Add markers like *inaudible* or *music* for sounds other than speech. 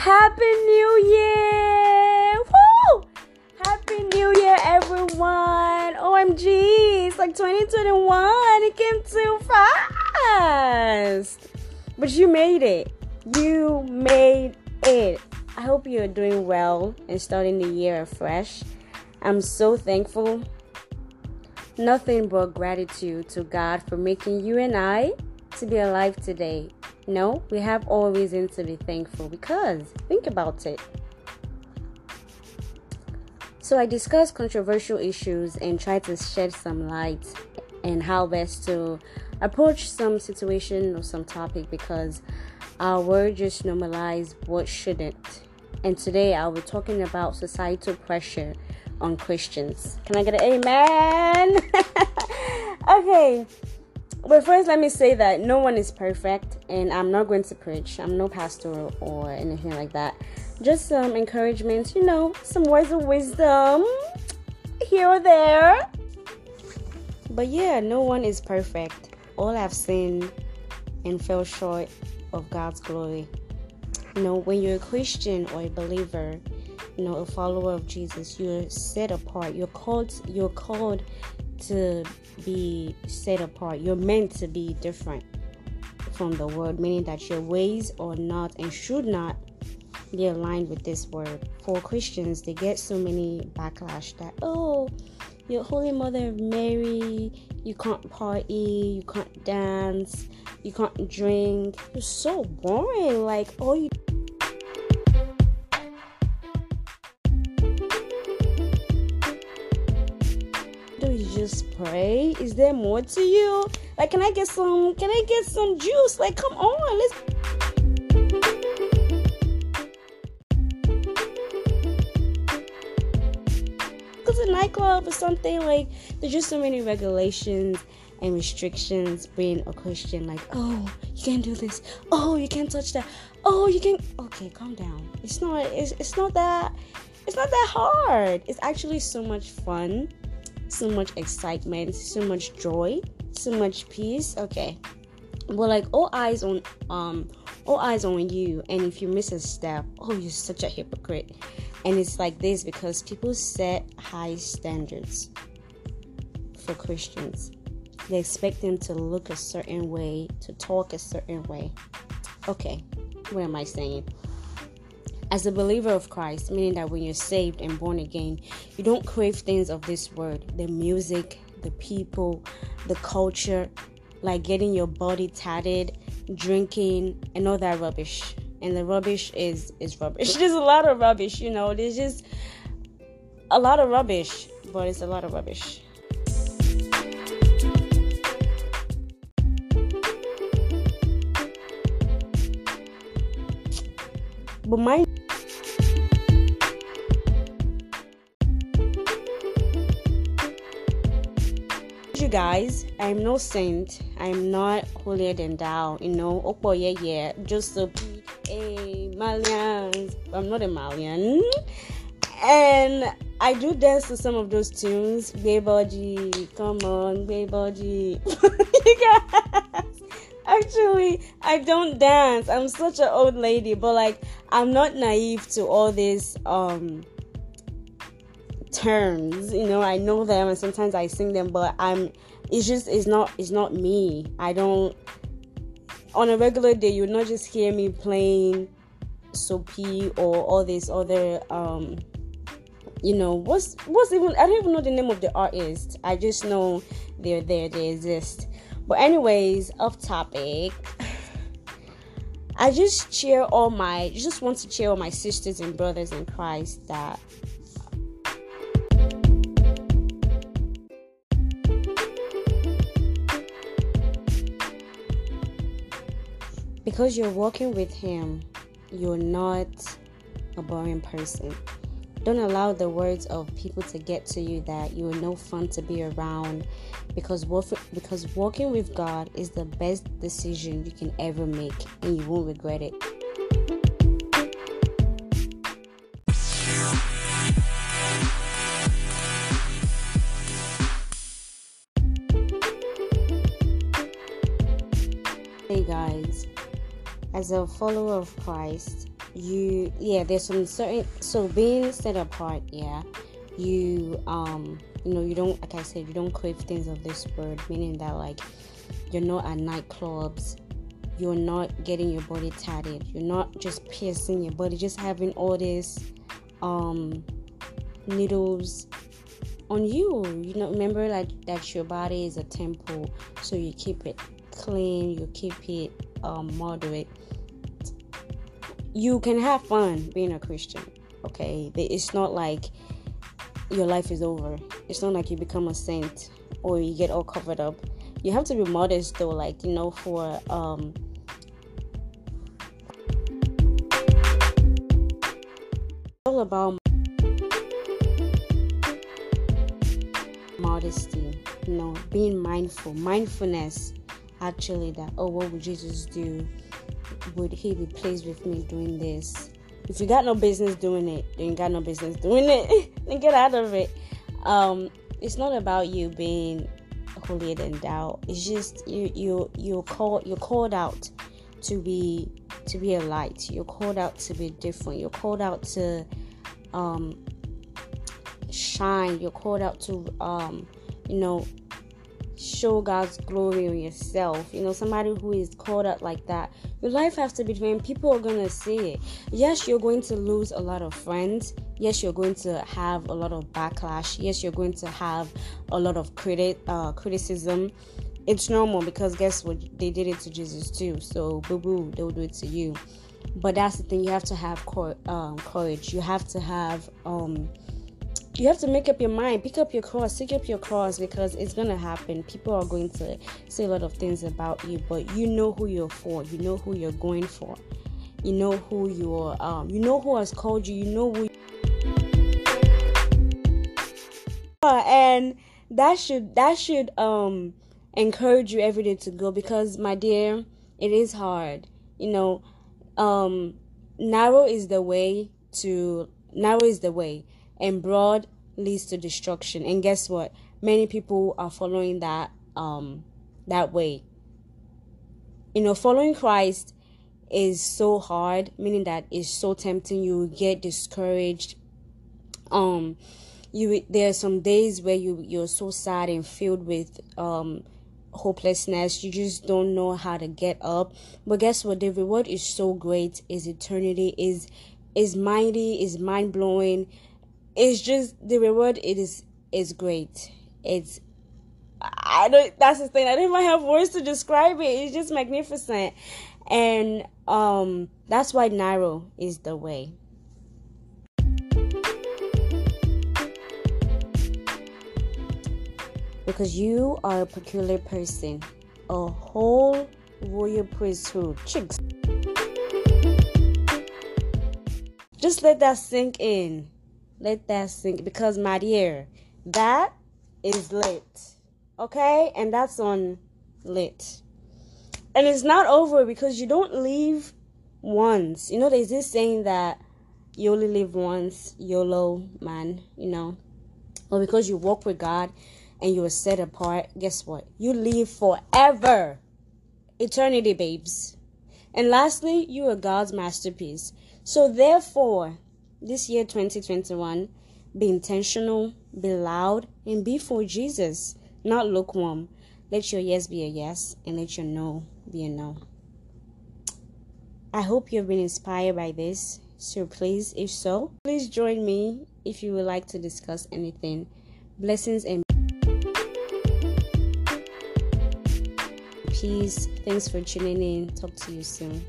Happy New Year! Woo! Happy New Year, everyone! OMG, it's like 2021. It came too fast. But you made it. You made it. I hope you're doing well and starting the year afresh. I'm so thankful. Nothing but gratitude to God for making you and I to be alive today. No, we have all reason to be thankful because think about it. So I discuss controversial issues and try to shed some light and how best to approach some situation or some topic because our word just normalize what shouldn't. And today I'll be talking about societal pressure on Christians. Can I get an amen? *laughs* okay. But first, let me say that no one is perfect, and I'm not going to preach. I'm no pastor or anything like that. Just some encouragement, you know, some words of wisdom here or there. But yeah, no one is perfect. All have sinned and fell short of God's glory. You know, when you're a Christian or a believer, you know, a follower of Jesus, you're set apart. You're called. You're called to be set apart. You're meant to be different from the world, meaning that your ways are not and should not be aligned with this word. For Christians, they get so many backlash that, oh, you're Holy Mother Mary, you can't party, you can't dance, you can't drink. You're so boring. Like, all you do is there more to you? Like, can I get some? Can I get some juice? Like, come on, let's. Nightclub or something. Like, there's just so many regulations and restrictions being a Christian. Like, oh, you can't do this. Oh, you can't touch that. Oh, you can. Okay, calm down. It's not. It's, it's not that. It's not that hard. It's actually so much fun so much excitement, so much joy, so much peace. Okay. But like all eyes on um all eyes on you and if you miss a step, oh you're such a hypocrite. And it's like this because people set high standards for Christians. They expect them to look a certain way, to talk a certain way. Okay, what am I saying? As a believer of Christ, meaning that when you're saved and born again, you don't crave things of this world the music, the people, the culture, like getting your body tatted, drinking, and all that rubbish. And the rubbish is is rubbish. *laughs* There's a lot of rubbish, you know. There's just a lot of rubbish, but it's a lot of rubbish. But mind guys, I'm no saint. I'm not holier than thou. You know, Opo yeah yeah, just to be a Marlian. I'm not a Marlian. And I do dance to some of those tunes. Bay body, come on, bay body. *laughs* you guys. Actually, I don't dance. I'm such an old lady, but like I'm not naive to all these um terms you know i know them and sometimes i sing them but i'm it's just it's not it's not me. I don't on a regular day you'll not just hear me playing soapy or all these other um you know what's what's even i don't even know the name of the artist. I just know they're there they exist. But anyways off topic. *laughs* I just cheer all my just want to cheer all my sisters and brothers in christ that because you're walking with him, you're not a boring person. Don't allow the words of people to get to you that you are no fun to be around because because walking with God is the best decision you can ever make and you won't regret it. Hey guys, as a follower of Christ, you yeah there's some certain so being set apart yeah you um you know you don't like i said you don't crave things of this world meaning that like you're not at nightclubs you're not getting your body tatted you're not just piercing your body just having all this um needles on you you know remember like that your body is a temple so you keep it clean you keep it um moderate. You can have fun being a christian okay? It's not like your life is over. It's not like you become a saint or you get all covered up. You have to be modest though like you know for um all about modesty you know being mindful mindfulness actually that oh what would jesus do? Would he be pleased with me doing this? If you got no business doing it then you got no business doing it. *laughs* Then get out of it. Um it's not about you being holier than thou. It's just you you you're called you're called out to be to be a light. You're called out to be different. You're called out to um shine. You're called out to um you know show God's glory on yourself. You know, somebody who is called out like that. Your life has to be different. People are gonna see it. Yes, you're going to lose a lot of friends. Yes, you're going to have a lot of backlash. Yes, you're going to have a lot of credit uh, criticism. It's normal because guess what? They did it to Jesus too. So boo boo, they'll do it to you. But that's the thing. You have to have cor- um, courage. You have to have um, you have to make up your mind pick up your cross pick up your cross because it's gonna happen. People are going to say a lot of things about you but you know who you're for you know who you're going for. You know who you're um you know who has called you you know who and that should that should um encourage you every day to go because my dear it is hard you know. Um narrow is the way to narrow is the way and broad leads to destruction. And guess what? Many people are following that um that way. You know, following Christ is so hard, meaning that it's so tempting. You get discouraged. Um, you there are some days where you you're so sad and filled with um hopelessness. You just don't know how to get up. But guess what? The reward is so great. Is eternity. Is is mighty. Is mind blowing it's just the reward it is is great. It's i don't that's the thing i don't even have words to describe it it's just magnificent. And um that's why narrow is the way. Because you are a peculiar person a whole royal priesthood. Chicks. Just let that sink in let that sink because my dear, that is lit. Okay? And that's on lit. And it's not over because you don't leave once. You know, there's this saying that you only live once, YOLO, man, you know. But because you walk with God and you are set apart, guess what? You live forever. Eternity, babes. And lastly, you are God's masterpiece. So therefore, this year 2021 be intentional be loud and be for jesus not lukewarm. Let your yes be a yes and let your no be a no. I hope you've been inspired by this so please if so please join me if you would like to discuss anything. Blessings and peace. Thanks for tuning in. Talk to you soon